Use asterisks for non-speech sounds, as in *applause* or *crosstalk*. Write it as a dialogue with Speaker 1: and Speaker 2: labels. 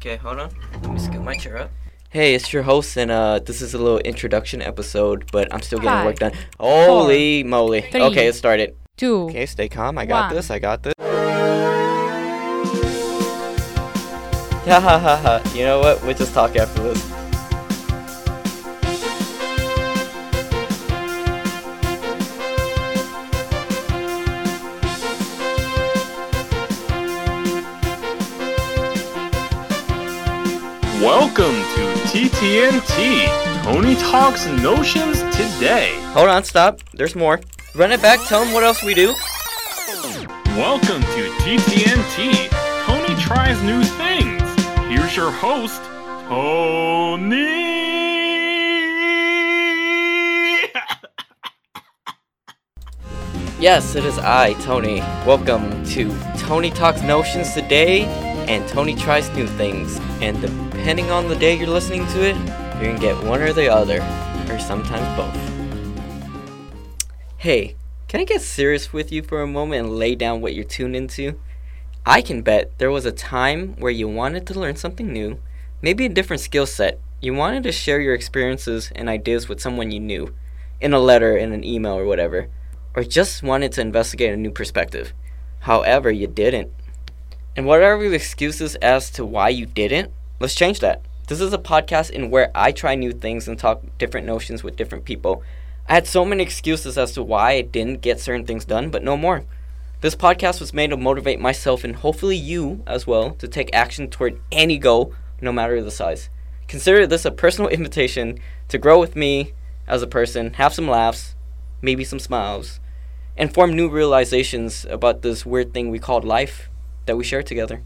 Speaker 1: Okay, hold on. Let me scoot my chair up. Hey, it's your host, and uh, this is a little introduction episode, but I'm still getting
Speaker 2: Five,
Speaker 1: work done. Holy moly!
Speaker 2: three,
Speaker 1: okay, it started.
Speaker 2: Two.
Speaker 1: Okay, stay calm. I got
Speaker 2: one.
Speaker 1: this. I got this. Ha ha ha ha. You know what? We'll just talk after this.
Speaker 3: Welcome to TTNT. Tony talks notions today.
Speaker 1: Hold on, stop. There's more. Run it back. Tell them what else we do.
Speaker 3: Welcome to TTNT. Tony tries new things. Here's your host, Tony.
Speaker 1: Yes, it is I, Tony. Welcome to Tony Talks Notions today, and Tony tries new things. And depending on the day you're listening to it, you're gonna get one or the other, or sometimes both. Hey, can I get serious with you for a moment and lay down what you're tuned into? I can bet there was a time where you wanted to learn something new, maybe a different skill set. You wanted to share your experiences and ideas with someone you knew, in a letter, in an email, or whatever or just wanted to investigate a new perspective. However, you didn't. And whatever the excuses as to why you didn't, let's change that. This is a podcast in where I try new things and talk different notions with different people. I had so many excuses as to why I didn't get certain things done, but no more. This podcast was made to motivate myself and hopefully you as well to take action toward any goal, no matter the size. Consider this a personal *laughs* invitation to grow with me as a person, have some laughs, maybe some smiles, and form new realizations about this weird thing we called life that we share together.